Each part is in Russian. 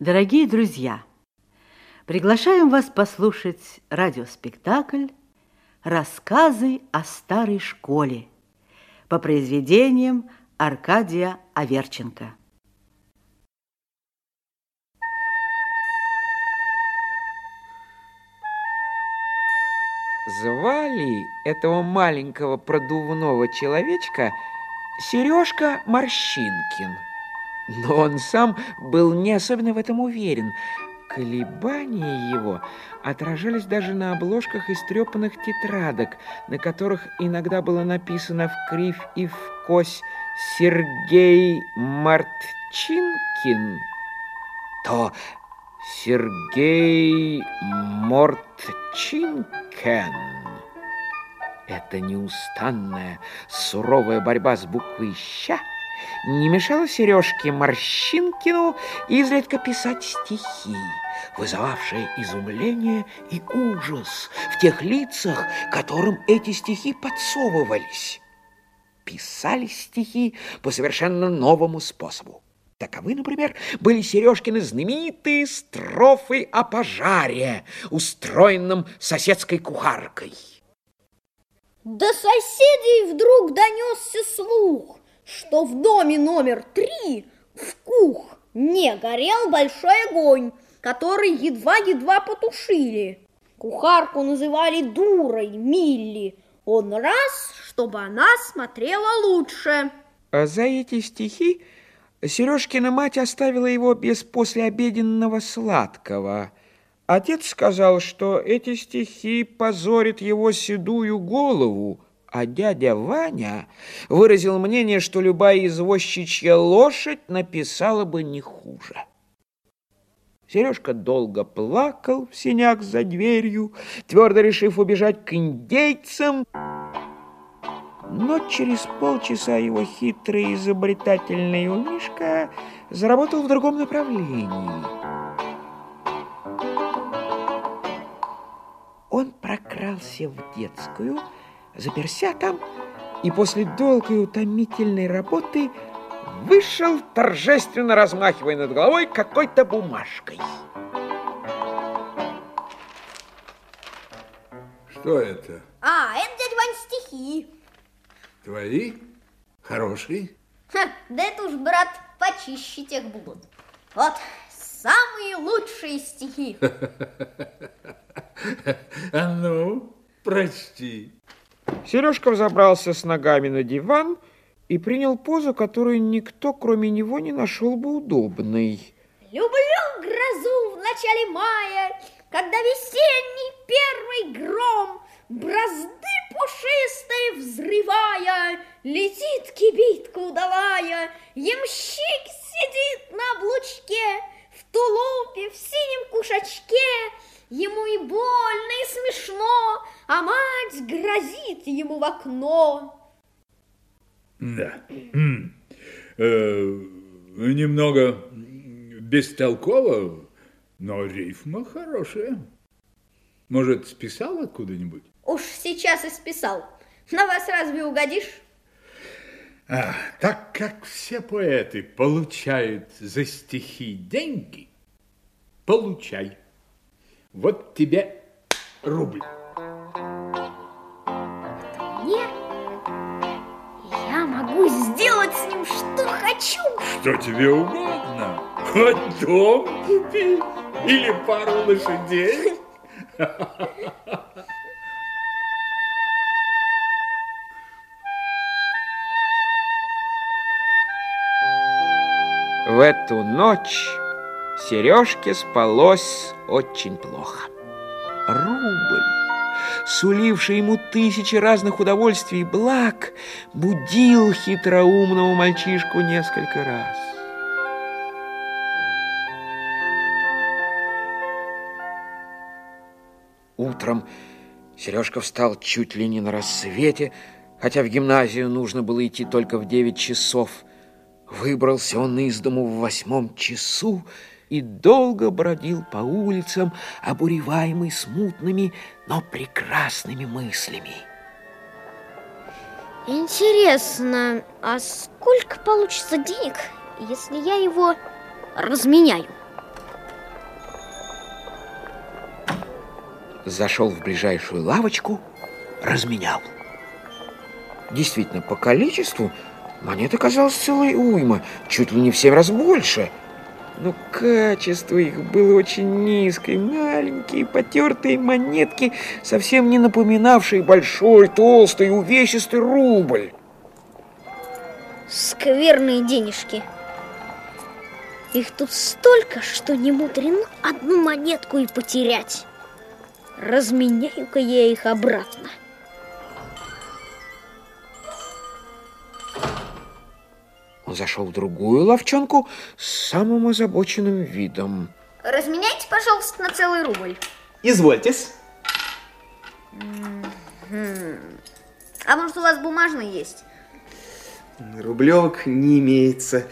Дорогие друзья, приглашаем вас послушать радиоспектакль «Рассказы о старой школе» по произведениям Аркадия Аверченко. Звали этого маленького продувного человечка Сережка Морщинкин – но он сам был не особенно в этом уверен. Колебания его отражались даже на обложках истрепанных тетрадок, на которых иногда было написано в кривь и в кось «Сергей Мартчинкин», то «Сергей Мортчинкен». Это неустанная, суровая борьба с буквой «ща» не мешало Сережке Морщинкину изредка писать стихи, вызывавшие изумление и ужас в тех лицах, которым эти стихи подсовывались. Писали стихи по совершенно новому способу. Таковы, например, были Сережкины знаменитые строфы о пожаре, устроенном соседской кухаркой. До соседей вдруг донесся слух, что в доме номер три в кух не горел большой огонь, который едва-едва потушили. Кухарку называли дурой Милли. Он раз, чтобы она смотрела лучше. А за эти стихи Сережкина мать оставила его без послеобеденного сладкого. Отец сказал, что эти стихи позорят его седую голову, а дядя Ваня выразил мнение, что любая извозчичья лошадь написала бы не хуже. Сережка долго плакал в синяк за дверью, твердо решив убежать к индейцам. Но через полчаса его хитрый изобретательный умишка заработал в другом направлении. Он прокрался в детскую, заперся там и после долгой утомительной работы вышел, торжественно размахивая над головой какой-то бумажкой. Что это? А, это дядя Вань стихи. Твои? Хорошие? Ха, да это уж, брат, почище тех будут. Вот, самые лучшие стихи. А ну, прочти. Сережка взобрался с ногами на диван и принял позу, которую никто, кроме него, не нашел бы удобной. Люблю грозу в начале мая, когда весенний первый гром, бразды пушистые взрывая, летит кибитка удалая, ямщик сидит на облучке, в тулупе, в синем кушачке, ему и больно, и смешно, а мать грозит ему в окно. Да. Э, немного бестолково, но рифма хорошая. Может, списал откуда-нибудь? Уж сейчас и списал. На вас разве угодишь? А, так как все поэты получают за стихи деньги, получай. Вот тебе рубль. Мне я могу сделать с ним что хочу. Что тебе угодно. Хоть дом купи или пару лошадей. В эту ночь Сережке спалось очень плохо. Рубль, суливший ему тысячи разных удовольствий и благ, будил хитроумного мальчишку несколько раз. Утром Сережка встал чуть ли не на рассвете, хотя в гимназию нужно было идти только в девять часов. Выбрался он из дому в восьмом часу и долго бродил по улицам, обуреваемый смутными, но прекрасными мыслями. Интересно, а сколько получится денег, если я его разменяю? Зашел в ближайшую лавочку, разменял. Действительно, по количеству монет оказалось целой уйма, чуть ли не в семь раз больше – но качество их было очень низкое, маленькие потертые монетки, совсем не напоминавшие большой, толстый, увесистый рубль. Скверные денежки. Их тут столько, что не мудрено одну монетку и потерять. Разменяю-ка я их обратно. Он зашел в другую ловчонку с самым озабоченным видом. Разменяйте, пожалуйста, на целый рубль. Извольтесь. А может, у вас бумажный есть? Рублевок не имеется.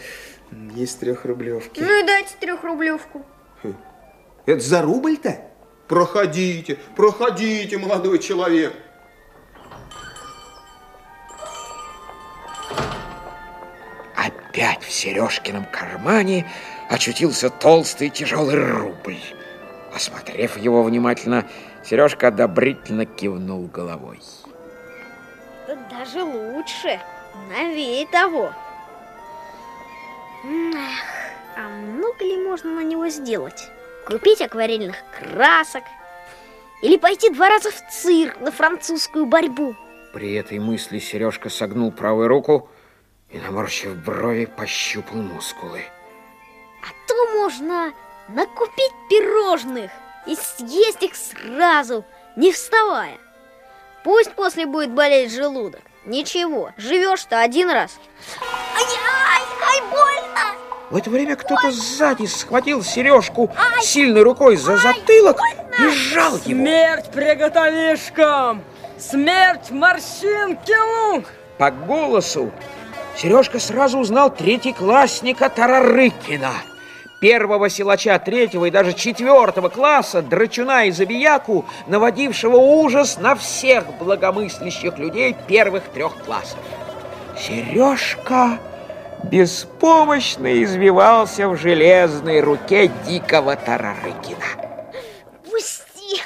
Есть трехрублевки. Ну и дайте трехрублевку. Это за рубль-то? Проходите, проходите, молодой человек. В Сережкином кармане очутился толстый тяжелый рубль. Осмотрев его внимательно, Сережка одобрительно кивнул головой. Да даже лучше. Новее того. Эх, а много ли можно на него сделать? Купить акварельных красок? Или пойти два раза в цирк на французскую борьбу? При этой мысли Сережка согнул правую руку и, наморщив брови, пощупал мускулы. А то можно накупить пирожных и съесть их сразу, не вставая. Пусть после будет болеть желудок. Ничего, живешь-то один раз. Ай-ай-ай, больно! В это время кто-то сзади схватил Сережку сильной рукой за затылок и сжал его. Смерть приготовишкам! Смерть морщинкину! По голосу Сережка сразу узнал третьеклассника Тарарыкина, первого силача третьего и даже четвертого класса, драчуна и забияку, наводившего ужас на всех благомыслящих людей первых трех классов. Сережка беспомощно извивался в железной руке дикого Тарарыкина. Пусти!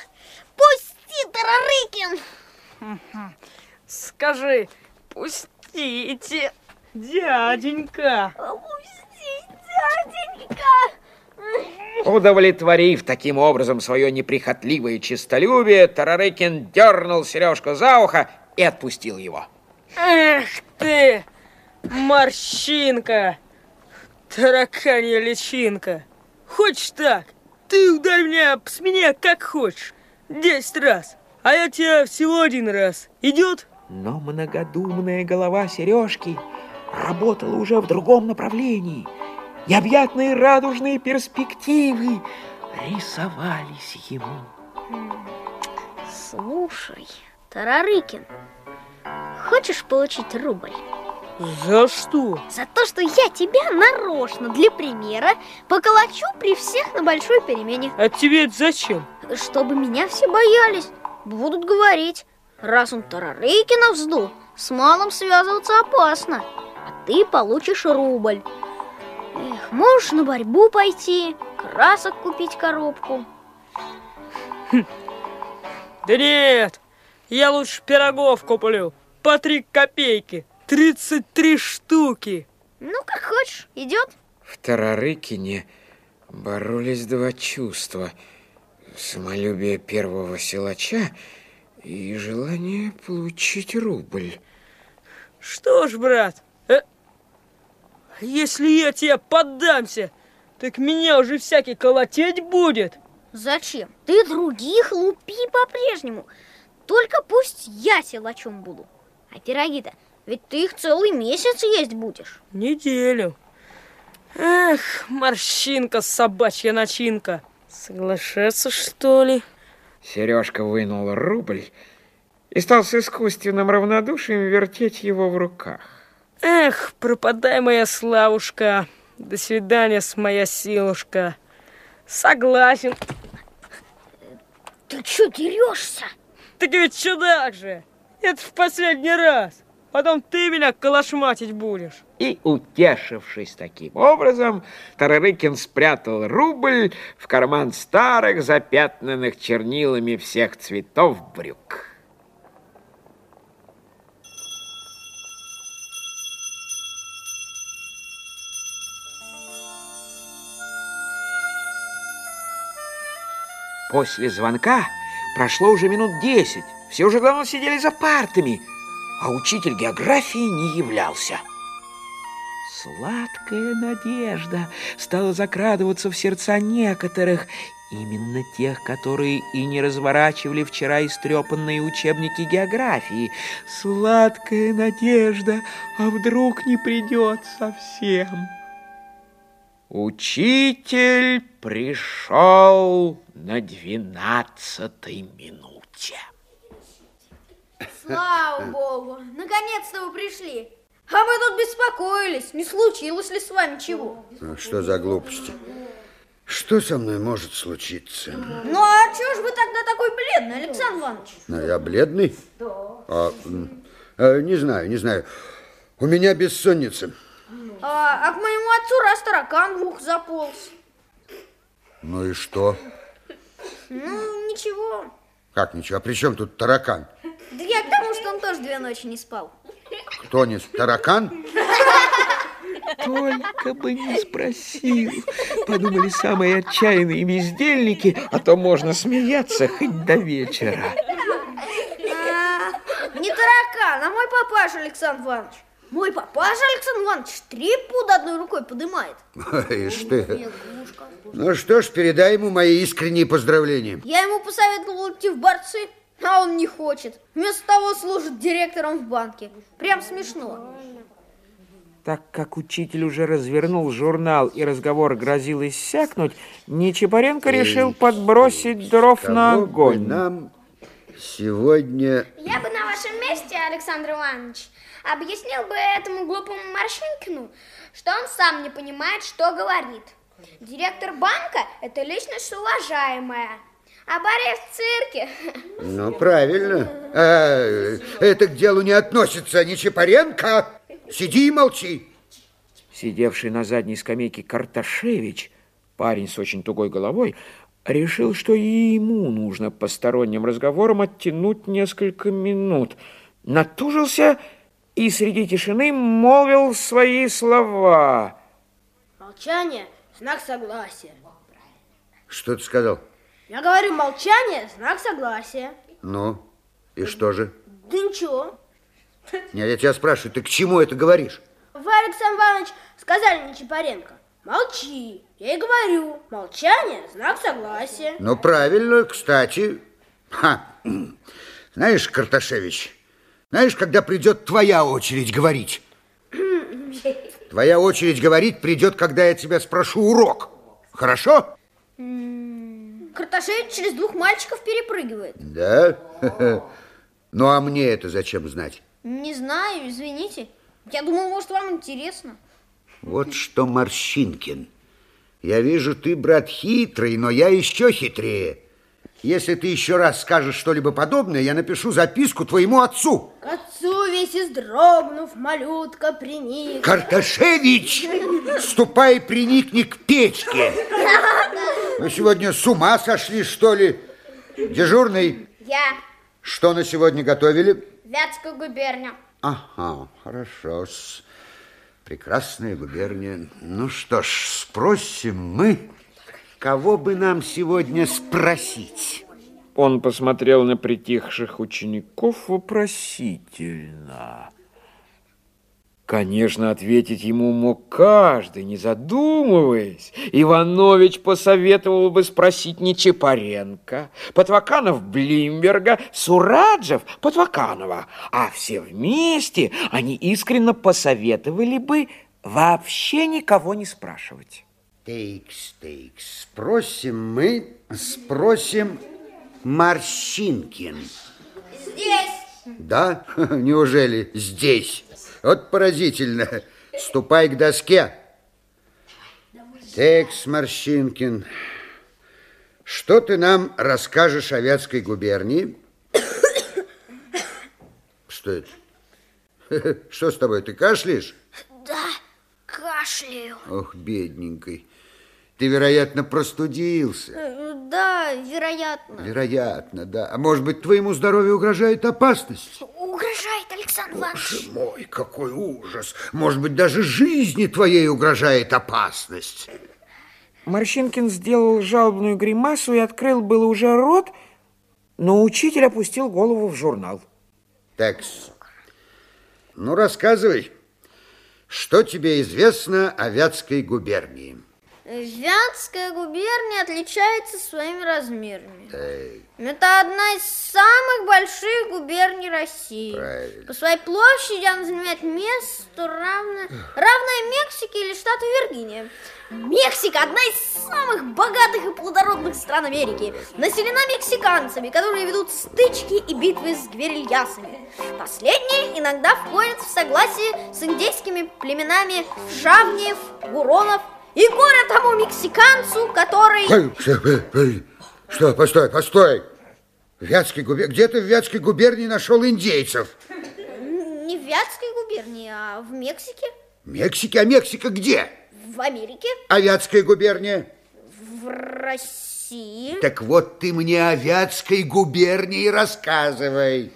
Пусти, Тарарыкин! Скажи, пустите, дяденька. Пусти, дяденька! Удовлетворив таким образом свое неприхотливое честолюбие, Тарарыкин дернул Сережку за ухо и отпустил его. Эх ты, морщинка, тараканья личинка. Хочешь так? Ты ударь меня с меня как хочешь. Десять раз. А я тебя всего один раз. Идет? Но многодумная голова Сережки работала уже в другом направлении. Необъятные радужные перспективы рисовались ему. Слушай, Тарарыкин, хочешь получить рубль? За что? За то, что я тебя нарочно для примера поколочу при всех на большой перемене. А тебе это зачем? Чтобы меня все боялись. Будут говорить, раз он Тарарыкина вздул, с малым связываться опасно. А ты получишь рубль. Эх, можешь на борьбу пойти, красок купить коробку. Да нет, я лучше пирогов куплю. По три копейки. 33 штуки. Ну, как хочешь, идет. В Тарарыкине боролись два чувства. Самолюбие первого силача и желание получить рубль. Что ж, брат, если я тебе поддамся, так меня уже всякий колотеть будет. Зачем? Ты других лупи по-прежнему. Только пусть я силачом буду. А пироги-то, ведь ты их целый месяц есть будешь. Неделю. Эх, морщинка, собачья начинка. Соглашаться, что ли? Сережка вынул рубль и стал с искусственным равнодушием вертеть его в руках. Эх, пропадай, моя славушка. До свидания, с моя силушка. Согласен. Ты что дерешься? Так ведь чудак же. Это в последний раз. потом ты меня калашматить будешь. И, утешившись таким образом, Тарарыкин спрятал рубль в карман старых, запятнанных чернилами всех цветов брюк. После звонка прошло уже минут десять. Все уже давно сидели за партами, а учитель географии не являлся. Сладкая надежда стала закрадываться в сердца некоторых, именно тех, которые и не разворачивали вчера истрепанные учебники географии. Сладкая надежда, а вдруг не придет совсем? Учитель пришел на двенадцатой минуте. Слава богу, наконец-то вы пришли. А мы тут беспокоились, не случилось ли с вами чего? Ну, что за глупости? Что со мной может случиться? Ну а чего ж вы тогда такой бледный, Александр Иванович? Ну, я бледный? Да. А, а, не знаю, не знаю. У меня бессонница. А, а к моему отцу раз таракан в заполз. Ну и что? Ну, ничего. Как ничего? А при чем тут таракан? Да я к тому, что он тоже две ночи не спал. Кто не таракан? Только бы не спросил. Подумали самые отчаянные бездельники, а то можно смеяться хоть до вечера. А, не таракан, а мой папаша Александр Иванович. Мой папаша Александр Иванович три пуда одной рукой подымает. Ишь ты. Ну что ж, передай ему мои искренние поздравления. Я ему посоветовал идти в борцы, а он не хочет. Вместо того служит директором в банке. Прям смешно. Так как учитель уже развернул журнал и разговор грозил иссякнуть, Нечипаренко решил подбросить дров на огонь. нам сегодня... Я бы на вашем месте, Александр Иванович, объяснил бы этому глупому Маршинкину, что он сам не понимает, что говорит. Директор банка – это личность уважаемая, а Борис в цирке. Ну, правильно. А, это к делу не относится, не Чапаренко. Сиди и молчи. Сидевший на задней скамейке Карташевич, парень с очень тугой головой, решил, что и ему нужно посторонним разговором оттянуть несколько минут. Натужился и среди тишины молвил свои слова. Молчание – знак согласия. Что ты сказал? Я говорю, молчание – знак согласия. Ну, и что же? Да ничего. Нет, я тебя спрашиваю, ты к чему это говоришь? Вы, Александр Иванович, сказали Нечипаренко. Молчи. Я и говорю, молчание – знак согласия. Ну, правильно, кстати. Ха. Знаешь, Карташевич, знаешь, когда придет твоя очередь говорить? Твоя очередь говорить придет, когда я тебя спрошу урок. Хорошо? Карташевич через двух мальчиков перепрыгивает. Да? Ну, а мне это зачем знать? Не знаю, извините. Я думал, может, вам интересно. Вот что, Морщинкин, я вижу, ты, брат, хитрый, но я еще хитрее. Если ты еще раз скажешь что-либо подобное, я напишу записку твоему отцу. К отцу весь издрогнув, малютка приник. Карташевич, ступай приникни к печке. Вы сегодня с ума сошли, что ли? Дежурный, Я что на сегодня готовили? Вятскую губернию. Ага, хорошо. Прекрасная губерния. Ну что ж, спросим мы, кого бы нам сегодня спросить. Он посмотрел на притихших учеников вопросительно. Конечно, ответить ему мог каждый, не задумываясь. Иванович посоветовал бы спросить не Чапаренко, Потваканов Блимберга, Сураджев Потваканова, а все вместе они искренне посоветовали бы вообще никого не спрашивать. Тейкс, тейкс. Спросим мы, спросим Морщинкин. Здесь. Да? Неужели здесь? Вот поразительно. Ступай к доске. Текс, Морщинкин, что ты нам расскажешь о Вятской губернии? Что это? Что с тобой, ты кашляешь? Да, кашляю. Ох, бедненький. Ты, вероятно, простудился. Э, Да, вероятно. Вероятно, да. А может быть, твоему здоровью угрожает опасность? Угрожает Александр Иванович. Боже мой, какой ужас! Может быть, даже жизни твоей угрожает опасность. Морщинкин сделал жалобную гримасу и открыл было уже рот, но учитель опустил голову в журнал. Так, ну рассказывай, что тебе известно о Вятской губернии? Вятская губерния отличается своими размерами. Так, Это одна из самых больших губерний России. Правильно. По своей площади она занимает место равное, равное Мексике или штату Виргиния. Мексика одна из самых богатых и плодородных стран Америки. Населена мексиканцами, которые ведут стычки и битвы с гверильясами. Последние иногда входят в согласие с индейскими племенами шавниев, гуронов и горе тому мексиканцу, который... Что, постой, постой. В Вятской губер... Где ты в Вятской губернии нашел индейцев? Не в Вятской губернии, а в Мексике, Мексики, а Мексика где? в Америке, А Вятская губерния? в России. Так вот ты мне о Вятской губернии рассказывай.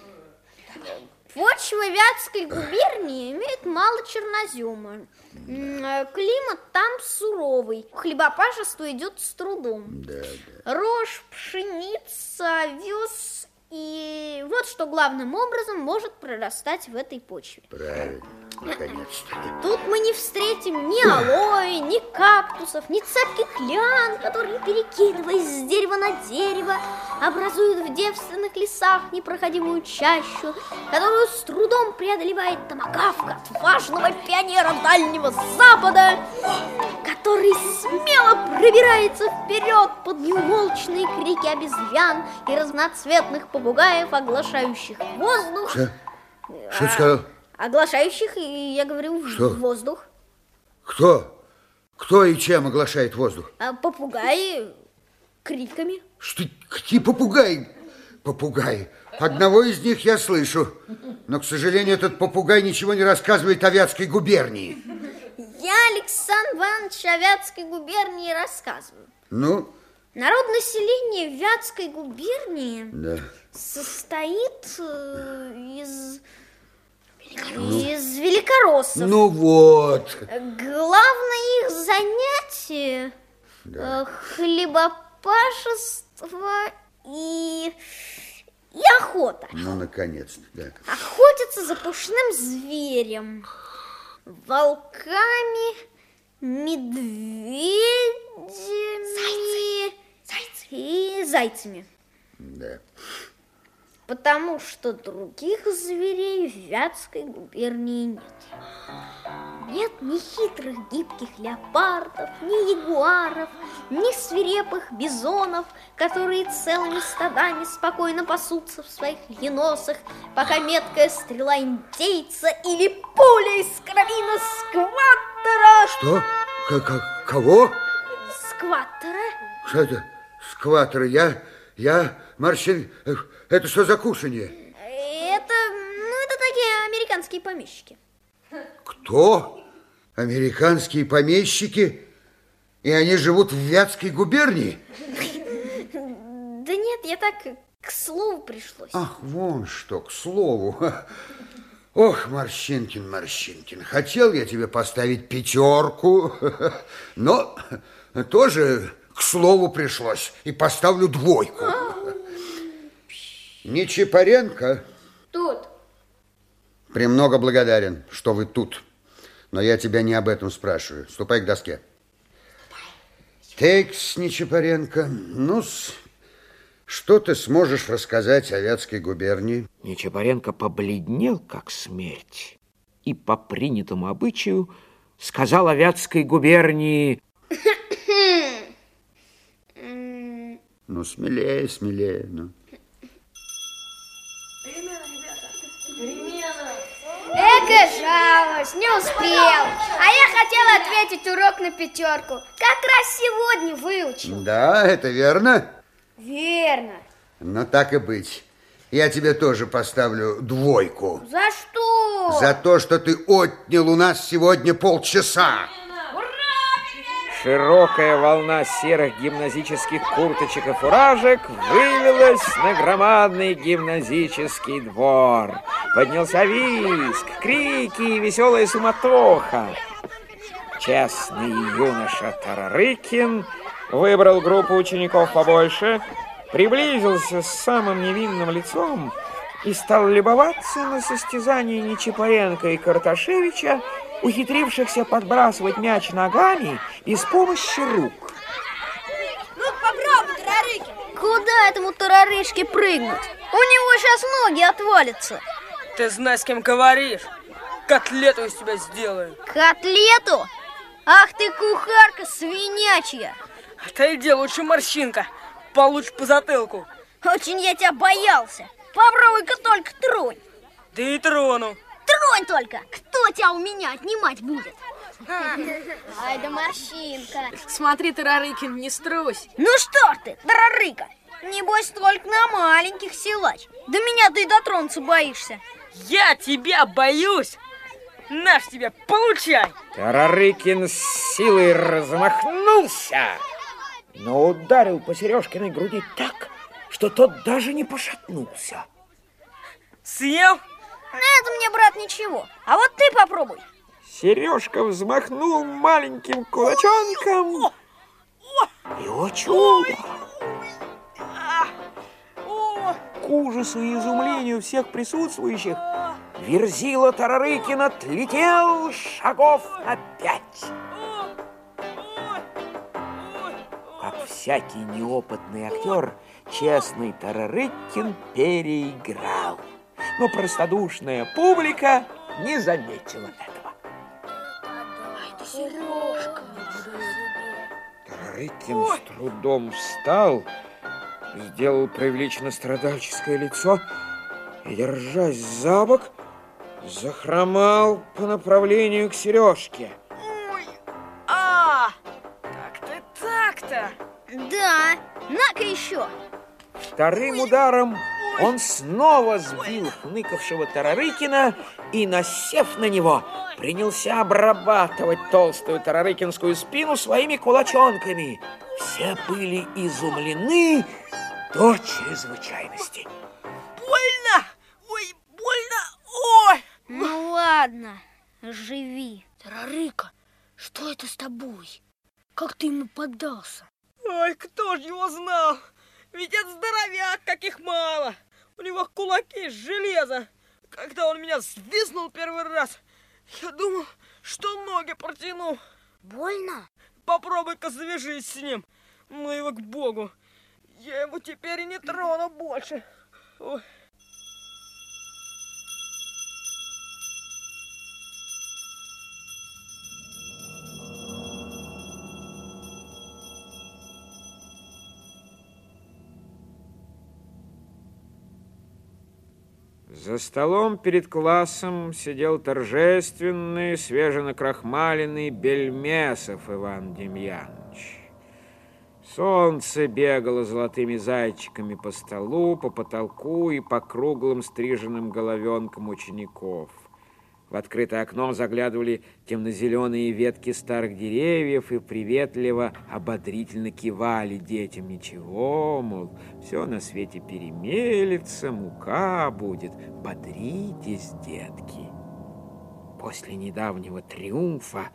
Почва Вятской губернии имеет мало чернозема. Э, Климат там суровый. Хлебопашество идет с трудом. Да, Рожь, пшеница, овес и вот что главным образом может прорастать в этой почве. Правильно, наконец-то. Тут мы не встретим ни алоэ, ни кактусов, ни цепких лиан, которые, перекидываясь с дерева на дерево, образуют в девственных лесах непроходимую чащу, которую с трудом преодолевает томагавка, отважного пионера Дальнего Запада, который смело пробирается вперед под неумолчные крики обезьян и разноцветных попугаев, оглашающих воздух. Что? Что ты сказал? Оглашающих, и я говорю, Что? воздух. Кто? Кто и чем оглашает воздух? А попугаи криками. Что, какие попугаи? Попугаи. Одного из них я слышу. Но, к сожалению, этот попугай ничего не рассказывает о Вятской губернии. Я Александр Иванович о Вятской губернии рассказываю. Ну, Народ населения Вятской губернии да. состоит э, из... Из великороссов. Ну вот. Главное их занятие э, хлебопашество и, и охота. Ну, наконец-то, да. Охотятся за пушным зверем, волками, медведями и зайцами. Да. Потому что других зверей в Вятской губернии нет. Нет ни хитрых гибких леопардов, ни ягуаров, ни свирепых бизонов, которые целыми стадами спокойно пасутся в своих еносах, пока меткая стрела индейца или пуля из карабина скваттера... Что? К- к- кого? Скваттера? Что это? Скватер. Я, я, Марчин, это что за кушанье? Это, ну, это такие американские помещики. Кто? Американские помещики? И они живут в Вятской губернии? Да нет, я так к слову пришлось. Ах, вон что, к слову. Ох, Морщинкин, Морщинкин, хотел я тебе поставить пятерку, но тоже к слову пришлось. И поставлю двойку. Нечипаренко, Тут. премного благодарен, что вы тут. Но я тебя не об этом спрашиваю. Ступай к доске. Текс, Нечипаренко, ну что ты сможешь рассказать о Вятской губернии? Нечапаренко побледнел, как смерть, и по принятому обычаю сказал о Вятской губернии Ну, смелее, смелее, ну. Жалость, не успел. А я хотела ответить урок на пятерку. Как раз сегодня выучил. Да, это верно. Верно. Но так и быть. Я тебе тоже поставлю двойку. За что? За то, что ты отнял у нас сегодня полчаса. Широкая волна серых гимназических курточек и фуражек вылилась на громадный гимназический двор. Поднялся виск, крики и веселая суматоха. Честный юноша Тарарыкин выбрал группу учеников побольше, приблизился с самым невинным лицом и стал любоваться на состязание Нечипаренко и Карташевича, ухитрившихся подбрасывать мяч ногами без помощи рук. Ну, попробуй, Тарарыкин. Куда этому тарарышке прыгнуть? У него сейчас ноги отвалятся. Ты знаешь, с кем говоришь. Котлету из тебя сделаю. Котлету? Ах ты, кухарка свинячья! Отойди лучше, морщинка. Получишь по затылку. Очень я тебя боялся. Попробуй-ка только тронь. Да и трону. Тронь только. Кто тебя у меня отнимать будет? Ай да морщинка. Смотри, Тарарыкин, не струсь. Ну что ж ты, Тарарыка, небось только на маленьких силач. До меня ты и дотронуться боишься. Я тебя боюсь. Наш тебе, получай. Тарарыкин с силой размахнулся, но ударил по Сережкиной груди так, что тот даже не пошатнулся. Съел? На это мне, брат, ничего. А вот ты попробуй. Сережка взмахнул маленьким кулачонком. И, о чудо! К ужасу и изумлению всех присутствующих Верзила Тарарыкин отлетел шагов на пять. Как всякий неопытный актер, честный Тарарыкин переиграл. Но простодушная публика не заметила этого. Тарарыкин с трудом встал, сделал прилично страдальческое лицо и, держась за бок, захромал по направлению к Сережке. Ой, а, так-то, так-то. Да, на-ка еще. Вторым ударом он снова сбил хныкавшего Тарарыкина и, насев на него, принялся обрабатывать толстую тарарыкинскую спину своими кулачонками. Все были изумлены до чрезвычайности. Больно! Ой, больно! Ой! Ну ладно, живи. Тарарыка, что это с тобой? Как ты ему поддался? Ой, кто ж его знал? Ведь это здоровяк, каких мало. У него кулаки из железа. Когда он меня свистнул первый раз, я думал, что ноги протяну. Больно? Попробуй-ка завяжись с ним. Ну его к богу. Я его теперь и не трону больше. Ой. За столом перед классом сидел торжественный, свеженакрахмаленный Бельмесов Иван Демьянович. Солнце бегало золотыми зайчиками по столу, по потолку и по круглым стриженным головенкам учеников. В открытое окно заглядывали темно-зеленые ветки старых деревьев и приветливо, ободрительно кивали детям. Ничего, мол, все на свете перемелется, мука будет. Бодритесь, детки. После недавнего триумфа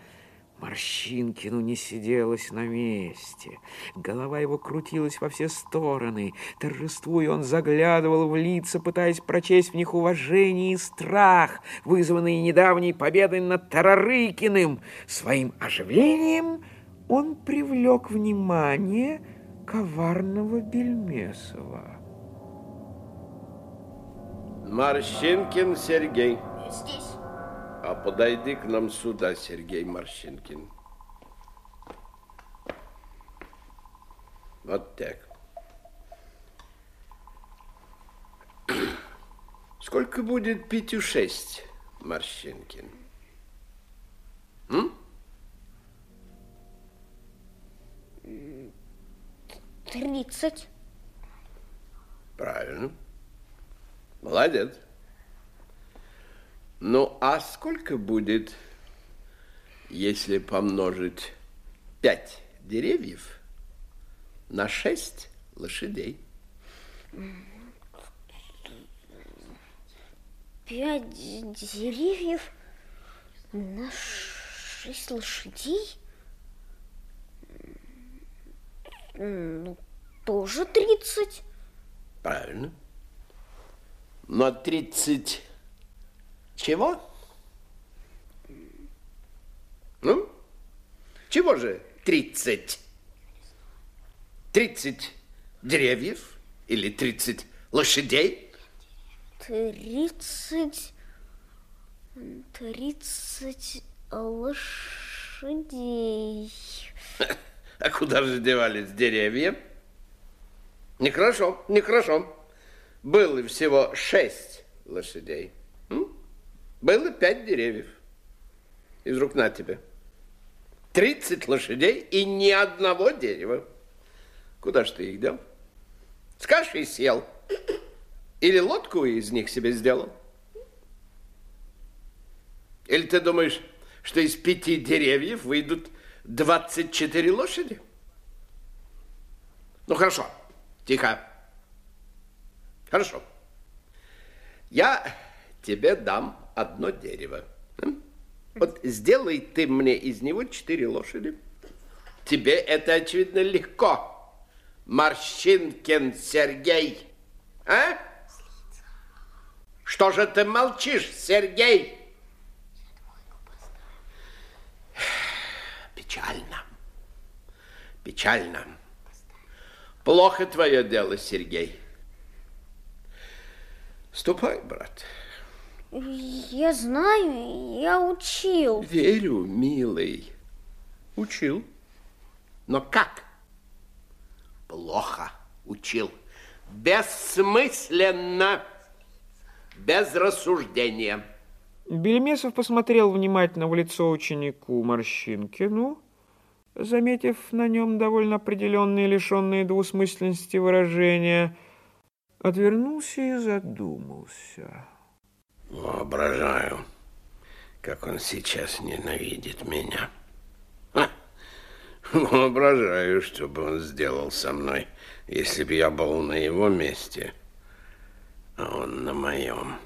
Морщинкину не сиделось на месте. Голова его крутилась во все стороны. Торжествуя, он заглядывал в лица, пытаясь прочесть в них уважение и страх, вызванные недавней победой над Тарарыкиным. Своим оживлением он привлек внимание коварного Бельмесова. Морщинкин Сергей. Здесь. А подойди к нам сюда, Сергей Морщинкин. Вот так. Сколько будет пятью шесть, Морщинкин? М? Тридцать. Правильно. Молодец. Ну, а сколько будет, если помножить пять деревьев на шесть лошадей? Пять деревьев на шесть лошадей? Ну, тоже тридцать. Правильно. Но тридцать чего? Ну, чего же тридцать? Тридцать деревьев или тридцать лошадей? Тридцать... Тридцать лошадей. А куда же девались деревья? Нехорошо, нехорошо. Было всего шесть лошадей. М? Было пять деревьев. Из рук на тебе. Тридцать лошадей и ни одного дерева. Куда ж ты их дел? С кашей съел. Или лодку из них себе сделал? Или ты думаешь, что из пяти деревьев выйдут 24 лошади? Ну, хорошо. Тихо. Хорошо. Я тебе дам одно дерево. Вот сделай ты мне из него четыре лошади. Тебе это, очевидно, легко. Морщинкин Сергей. А? Что же ты молчишь, Сергей? Печально. Печально. Плохо твое дело, Сергей. Ступай, брат. Я знаю, я учил. Верю, милый. Учил. Но как? Плохо учил. Бессмысленно. Без рассуждения. Бельмесов посмотрел внимательно в лицо ученику Морщинкину, заметив на нем довольно определенные, лишенные двусмысленности выражения, отвернулся и задумался. Воображаю, как он сейчас ненавидит меня. Воображаю, что бы он сделал со мной, если бы я был на его месте, а он на моем.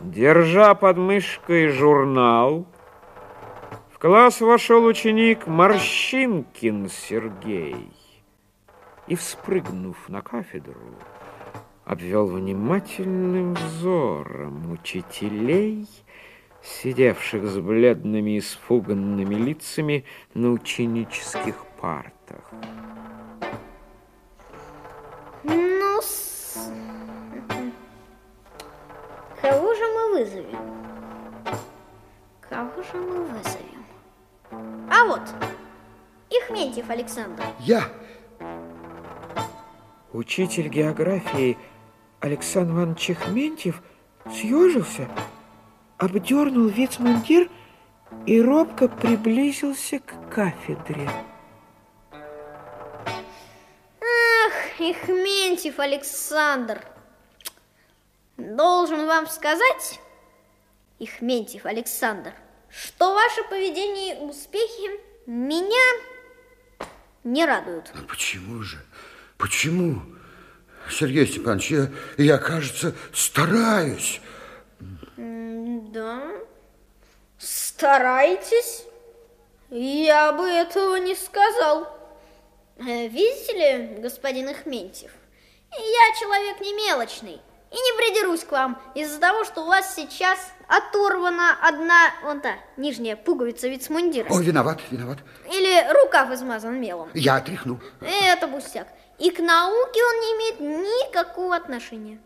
Держа под мышкой журнал, класс вошел ученик Морщинкин Сергей и, вспрыгнув на кафедру, обвел внимательным взором учителей, сидевших с бледными испуганными лицами на ученических партах. Ну, с... кого же мы вызовем? Кого же мы вызовем? А вот, Ихментьев Александр. Я. Учитель географии Александр Иванович Хментьев съежился, обдернул вицмундир и робко приблизился к кафедре. Ах, Ихментьев Александр. Должен вам сказать, Ихментьев Александр, что ваше поведение и успехи меня не радуют. Ну, почему же? Почему? Сергей Степанович, я, я, кажется, стараюсь. Да? Старайтесь? Я бы этого не сказал. Э, Видите ли, господин Ихментьев, я человек не мелочный и не придерусь к вам из-за того, что у вас сейчас оторвана одна, вон та, нижняя пуговица вицмундира. Ой, виноват, виноват. Или рукав измазан мелом. Я отряхну. Это пустяк. И к науке он не имеет никакого отношения.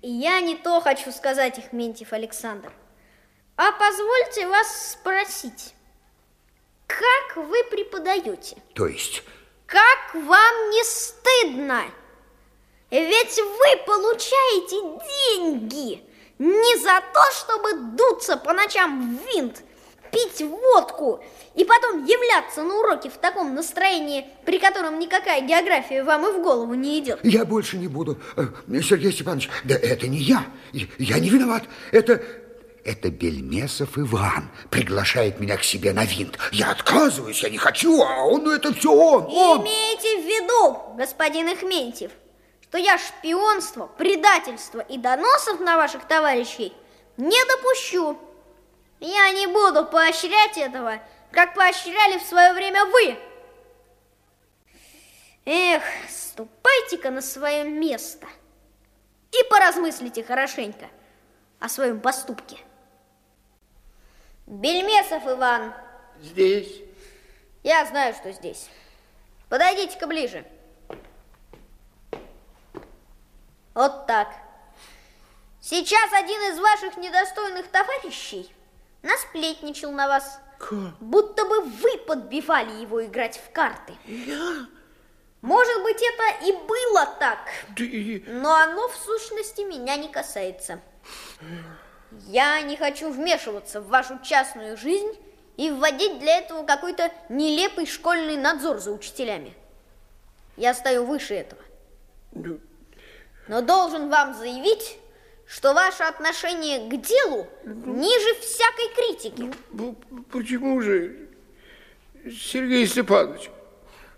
И я не то хочу сказать, Ихментьев Александр. А позвольте вас спросить, как вы преподаете? То есть, Как вам не стыдно? Ведь вы получаете деньги не за то, чтобы дуться по ночам в винт, пить водку и потом являться на уроке в таком настроении, при котором никакая география вам и в голову не идет. Я больше не буду. Э, Сергей Степанович, да это не я. Я не виноват. Это... Это Бельмесов Иван приглашает меня к себе на винт. Я отказываюсь, я не хочу, а он, ну это все он, он. Имейте в виду, господин Ихментьев, что я шпионство, предательство и доносов на ваших товарищей не допущу. Я не буду поощрять этого, как поощряли в свое время вы. Эх, ступайте-ка на свое место и поразмыслите хорошенько о своем поступке. Бельмесов Иван. Здесь. Я знаю, что здесь. Подойдите-ка ближе. Вот так. Сейчас один из ваших недостойных товарищей насплетничал на вас. Как? Будто бы вы подбивали его играть в карты. Я? Может быть, это и было так, и- но оно в сущности меня не касается. Я не хочу вмешиваться в вашу частную жизнь и вводить для этого какой-то нелепый школьный надзор за учителями. Я стою выше этого. Но должен вам заявить, что ваше отношение к делу ниже всякой критики. ну, почему же, Сергей Степанович?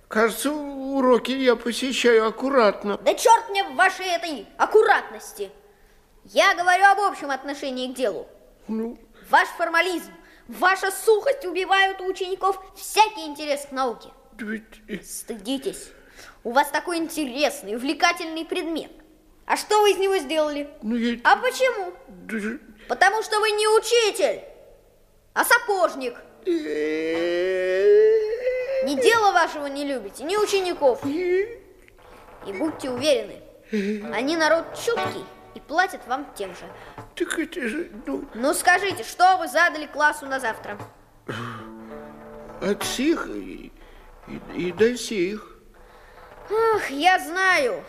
Кажется, уроки я посещаю аккуратно. Да черт мне в вашей этой аккуратности! Я говорю об общем отношении к делу. Ну, Ваш формализм, ваша сухость убивают у учеников всякий интерес к науке. ведь... Стыдитесь. У вас такой интересный, увлекательный предмет. А что вы из него сделали? Ну, я... А почему? даже- Потому что вы не учитель, а сапожник. Ни дела вашего не любите, ни учеников. И будьте уверены, они народ чуткий и платят вам тем же. Так это же, ну, Ну скажите, что вы задали классу на завтра? от сих и, и, и до сих. Ах, я знаю,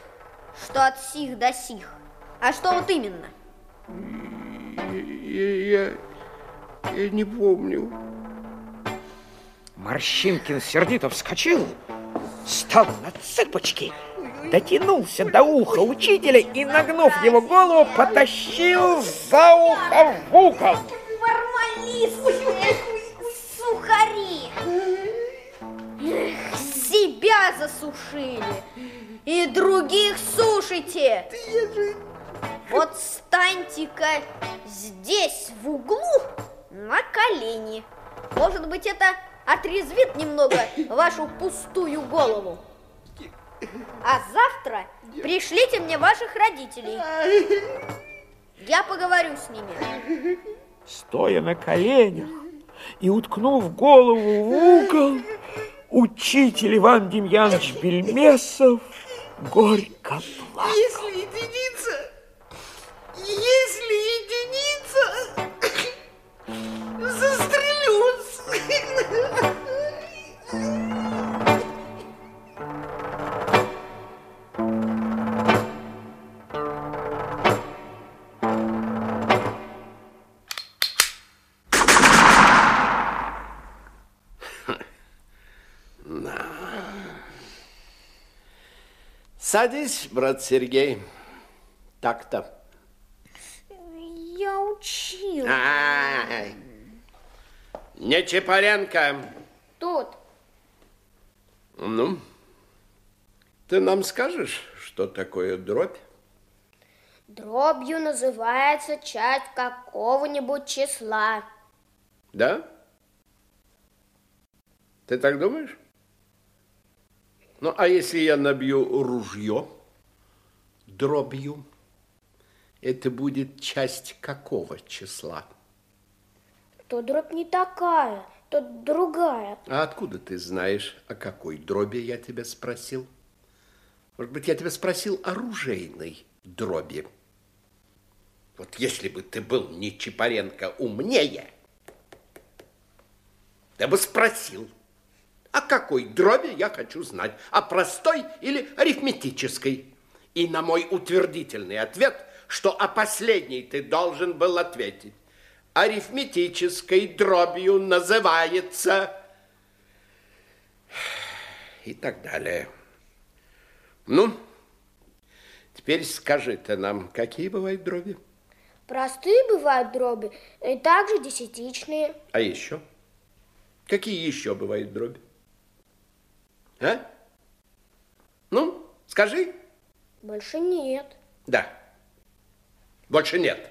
что от сих до сих. А что вот именно? Я, я, я не помню. Морщинкин сердито вскочил, встал на цыпочки, дотянулся до уха учителя и, нагнув его голову, потащил за ухо в угол. Формалист! Сухари! Себя засушили и других сушите. Вот станьте-ка здесь в углу на колени. Может быть, это отрезвит немного вашу пустую голову. А завтра пришлите мне ваших родителей. Я поговорю с ними. Стоя на коленях и уткнув голову в угол, учитель Иван Демьянович Бельмесов горько плакал. Если Садись, брат Сергей. Так-то. Я учил. Ай. Не Чапаренко. Тут. Ну, ты нам скажешь, что такое дробь? Дробью называется часть какого-нибудь числа. Да? Ты так думаешь? Ну, а если я набью ружье дробью, это будет часть какого числа? То дробь не такая, то другая. А откуда ты знаешь, о какой дроби я тебя спросил? Может быть, я тебя спросил о ружейной дроби? Вот если бы ты был не Чапаренко умнее, ты бы спросил, о какой дроби я хочу знать, о простой или арифметической? И на мой утвердительный ответ, что о последней ты должен был ответить. арифметической дробью называется и так далее. Ну, теперь скажи ты нам, какие бывают дроби? Простые бывают дроби, и также десятичные. А еще? Какие еще бывают дроби? А? Ну, скажи. Больше нет. Да. Больше нет.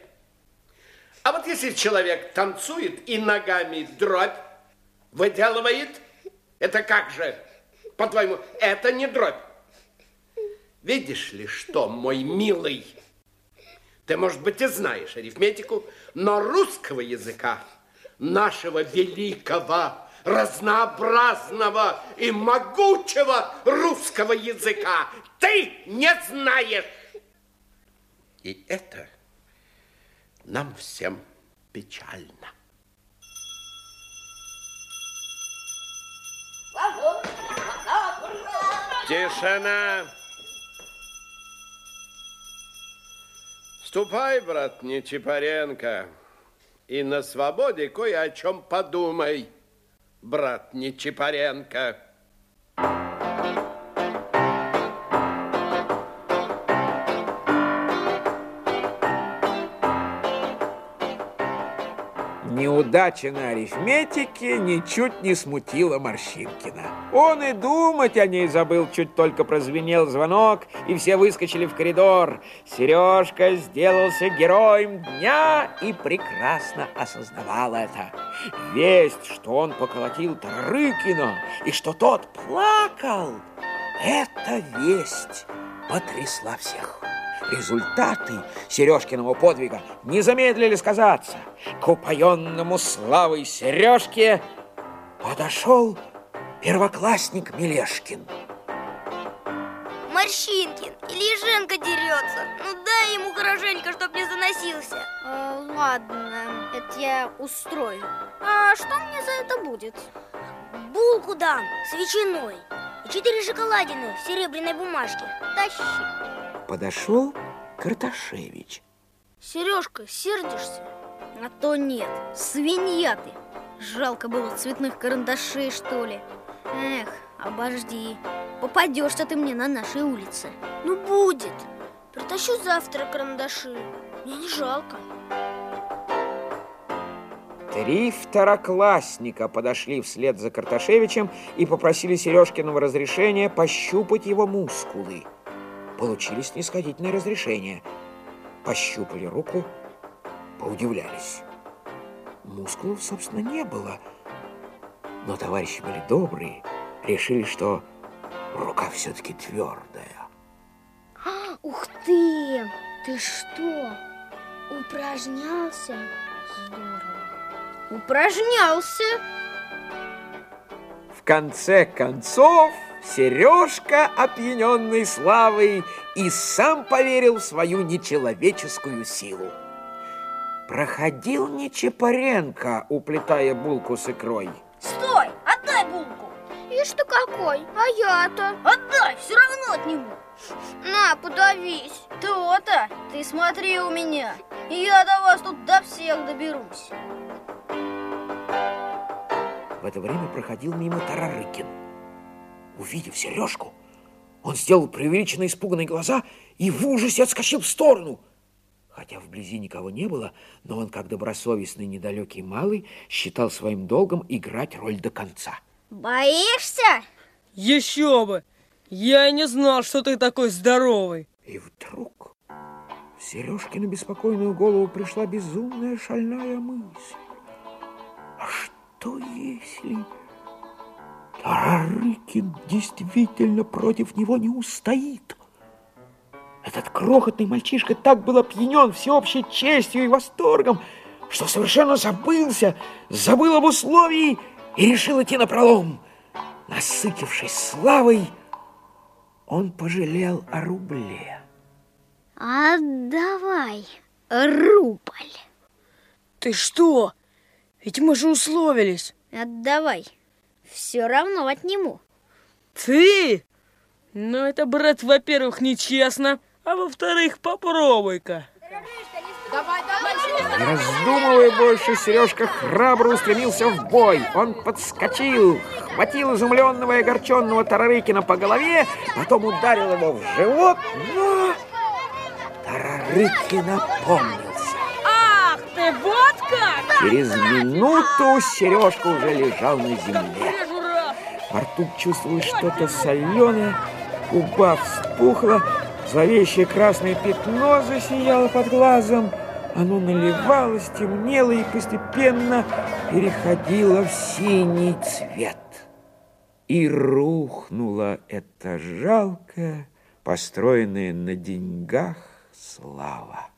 А вот если человек танцует и ногами дробь выделывает, это как же? По-твоему, это не дробь. Видишь ли что, мой милый, ты, может быть, и знаешь арифметику, но русского языка, нашего великого, разнообразного и могучего русского языка ты не знаешь. И это нам всем печально. Тишина! Ступай, брат Нечипаренко, и на свободе кое о чем подумай, брат Нечипаренко. Неудача на арифметике ничуть не смутила Морщинкина. Он и думать о ней забыл, чуть только прозвенел звонок, и все выскочили в коридор. Сережка сделался героем дня и прекрасно осознавал это. Весть, что он поколотил Тарыкина и что тот плакал, эта весть потрясла всех. Результаты Сережкиного подвига не замедлили сказаться. К упоенному славой Сережке подошел первоклассник Мелешкин. Морщинкин или Женка дерется. Ну дай ему хорошенько, чтоб не заносился. А, ладно, это я устрою. А что мне за это будет? Булку дам с ветчиной и четыре шоколадины в серебряной бумажке. Тащи. Подошел Карташевич. Сережка, сердишься? А то нет, свинья ты. Жалко было цветных карандашей, что ли. Эх, обожди. Попадешься ты мне на нашей улице. Ну, будет. Притащу завтра карандаши. Мне не жалко. Три второклассника подошли вслед за Карташевичем и попросили Сережкиного разрешения пощупать его мускулы. Получили снисходительное разрешение. Пощупали руку, поудивлялись. Мускулов, собственно, не было. Но товарищи были добрые, решили, что рука все-таки твердая. Ух ты! Ты что, упражнялся? Здорово. Упражнялся. В конце концов, Сережка, опьяненный славой, и сам поверил в свою нечеловеческую силу. Проходил Нечапаренко, уплетая булку с икрой. Стой, отдай булку. Ишь ты какой, а я-то? Отдай, все равно отниму. На, подавись. То-то, ты смотри у меня. Я до вас тут до всех доберусь. В это время проходил мимо Тарарыкин. Увидев Сережку, он сделал преувеличенно испуганные глаза и в ужасе отскочил в сторону. Хотя вблизи никого не было, но он, как добросовестный недалекий малый, считал своим долгом играть роль до конца. Боишься? Еще бы! Я и не знал, что ты такой здоровый. И вдруг в Сережкину беспокойную голову пришла безумная шальная мысль. А что если Тарарыкин действительно против него не устоит? Этот крохотный мальчишка так был опьянен всеобщей честью и восторгом, что совершенно забылся, забыл об условии и решил идти на пролом. Насытившись славой, он пожалел о рубле. Отдавай рубль. Ты что? Ведь мы же условились. Отдавай. Все равно отниму. Ты? Ну, это, брат, во-первых, нечестно, а во-вторых, попробуй-ка. Не раздумывая, больше, Сережка храбро устремился в бой. Он подскочил, хватил изумленного и огорченного Тарарыкина по голове, потом ударил его в живот, но Тарарыкин опомнился. Ах ты, вот как! Через минуту Сережка уже лежал на земле. Рту чувствовалось что-то соленое, губа вспухла, зловещее красное пятно засияло под глазом. Оно наливалось, темнело и постепенно переходило в синий цвет. И рухнула эта жалкая, построенная на деньгах слава.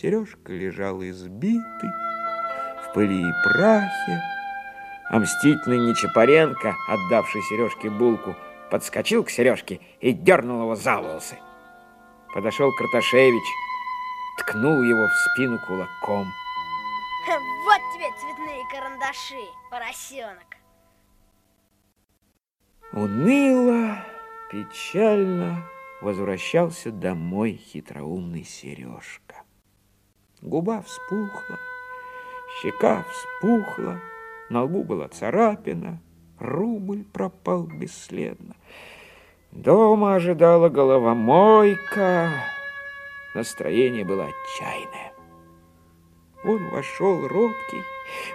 Сережка лежал избитый, в пыли и прахе, а мстительный Нечапаренко, отдавший Сережке булку, подскочил к Сережке и дернул его за волосы. Подошел Карташевич, ткнул его в спину кулаком. Вот тебе цветные карандаши, поросенок. Уныло, печально возвращался домой хитроумный Сережка. Губа вспухла, щека вспухла, на лбу была царапина, рубль пропал бесследно. Дома ожидала головомойка, настроение было отчаянное. Он вошел робкий,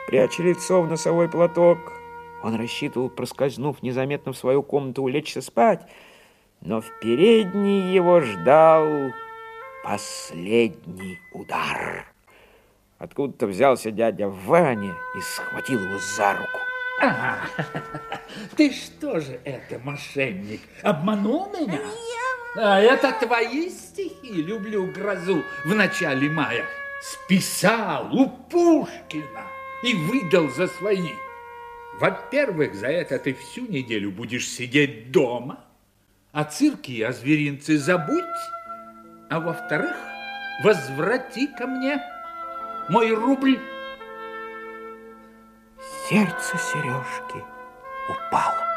пряча лицо в носовой платок. Он рассчитывал, проскользнув незаметно в свою комнату, улечься спать, но в передней его ждал последний удар. Откуда-то взялся дядя Ваня и схватил его за руку. А, ты что же это, мошенник, обманул меня? А это твои стихи «Люблю грозу» в начале мая. Списал у Пушкина и выдал за свои. Во-первых, за это ты всю неделю будешь сидеть дома, а цирки и о зверинце забудь, а во-вторых, возврати ко мне мой рубль. Сердце Сережки упало.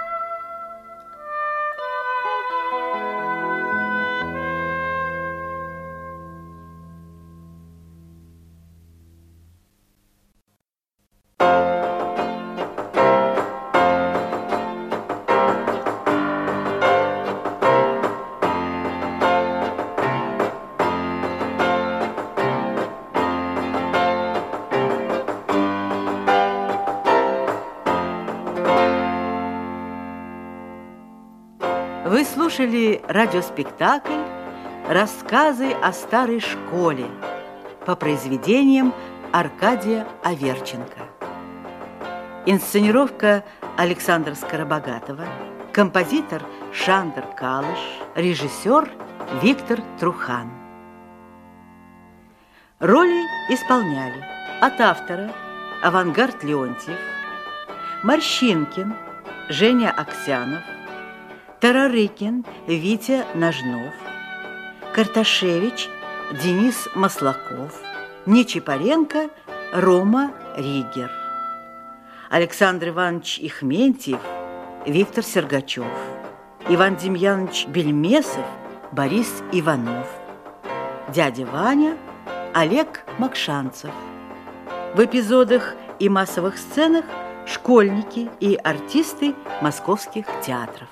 Слушали радиоспектакль «Рассказы о старой школе» по произведениям Аркадия Аверченко. Инсценировка Александра Скоробогатова, композитор Шандр Калыш, режиссер Виктор Трухан. Роли исполняли от автора Авангард Леонтьев, Морщинкин, Женя Аксянов, Тарарыкин Витя Ножнов, Карташевич Денис Маслаков, Нечипаренко Рома Ригер, Александр Иванович Ихментьев Виктор Сергачев, Иван Демьянович Бельмесов Борис Иванов, дядя Ваня Олег Макшанцев. В эпизодах и массовых сценах школьники и артисты московских театров.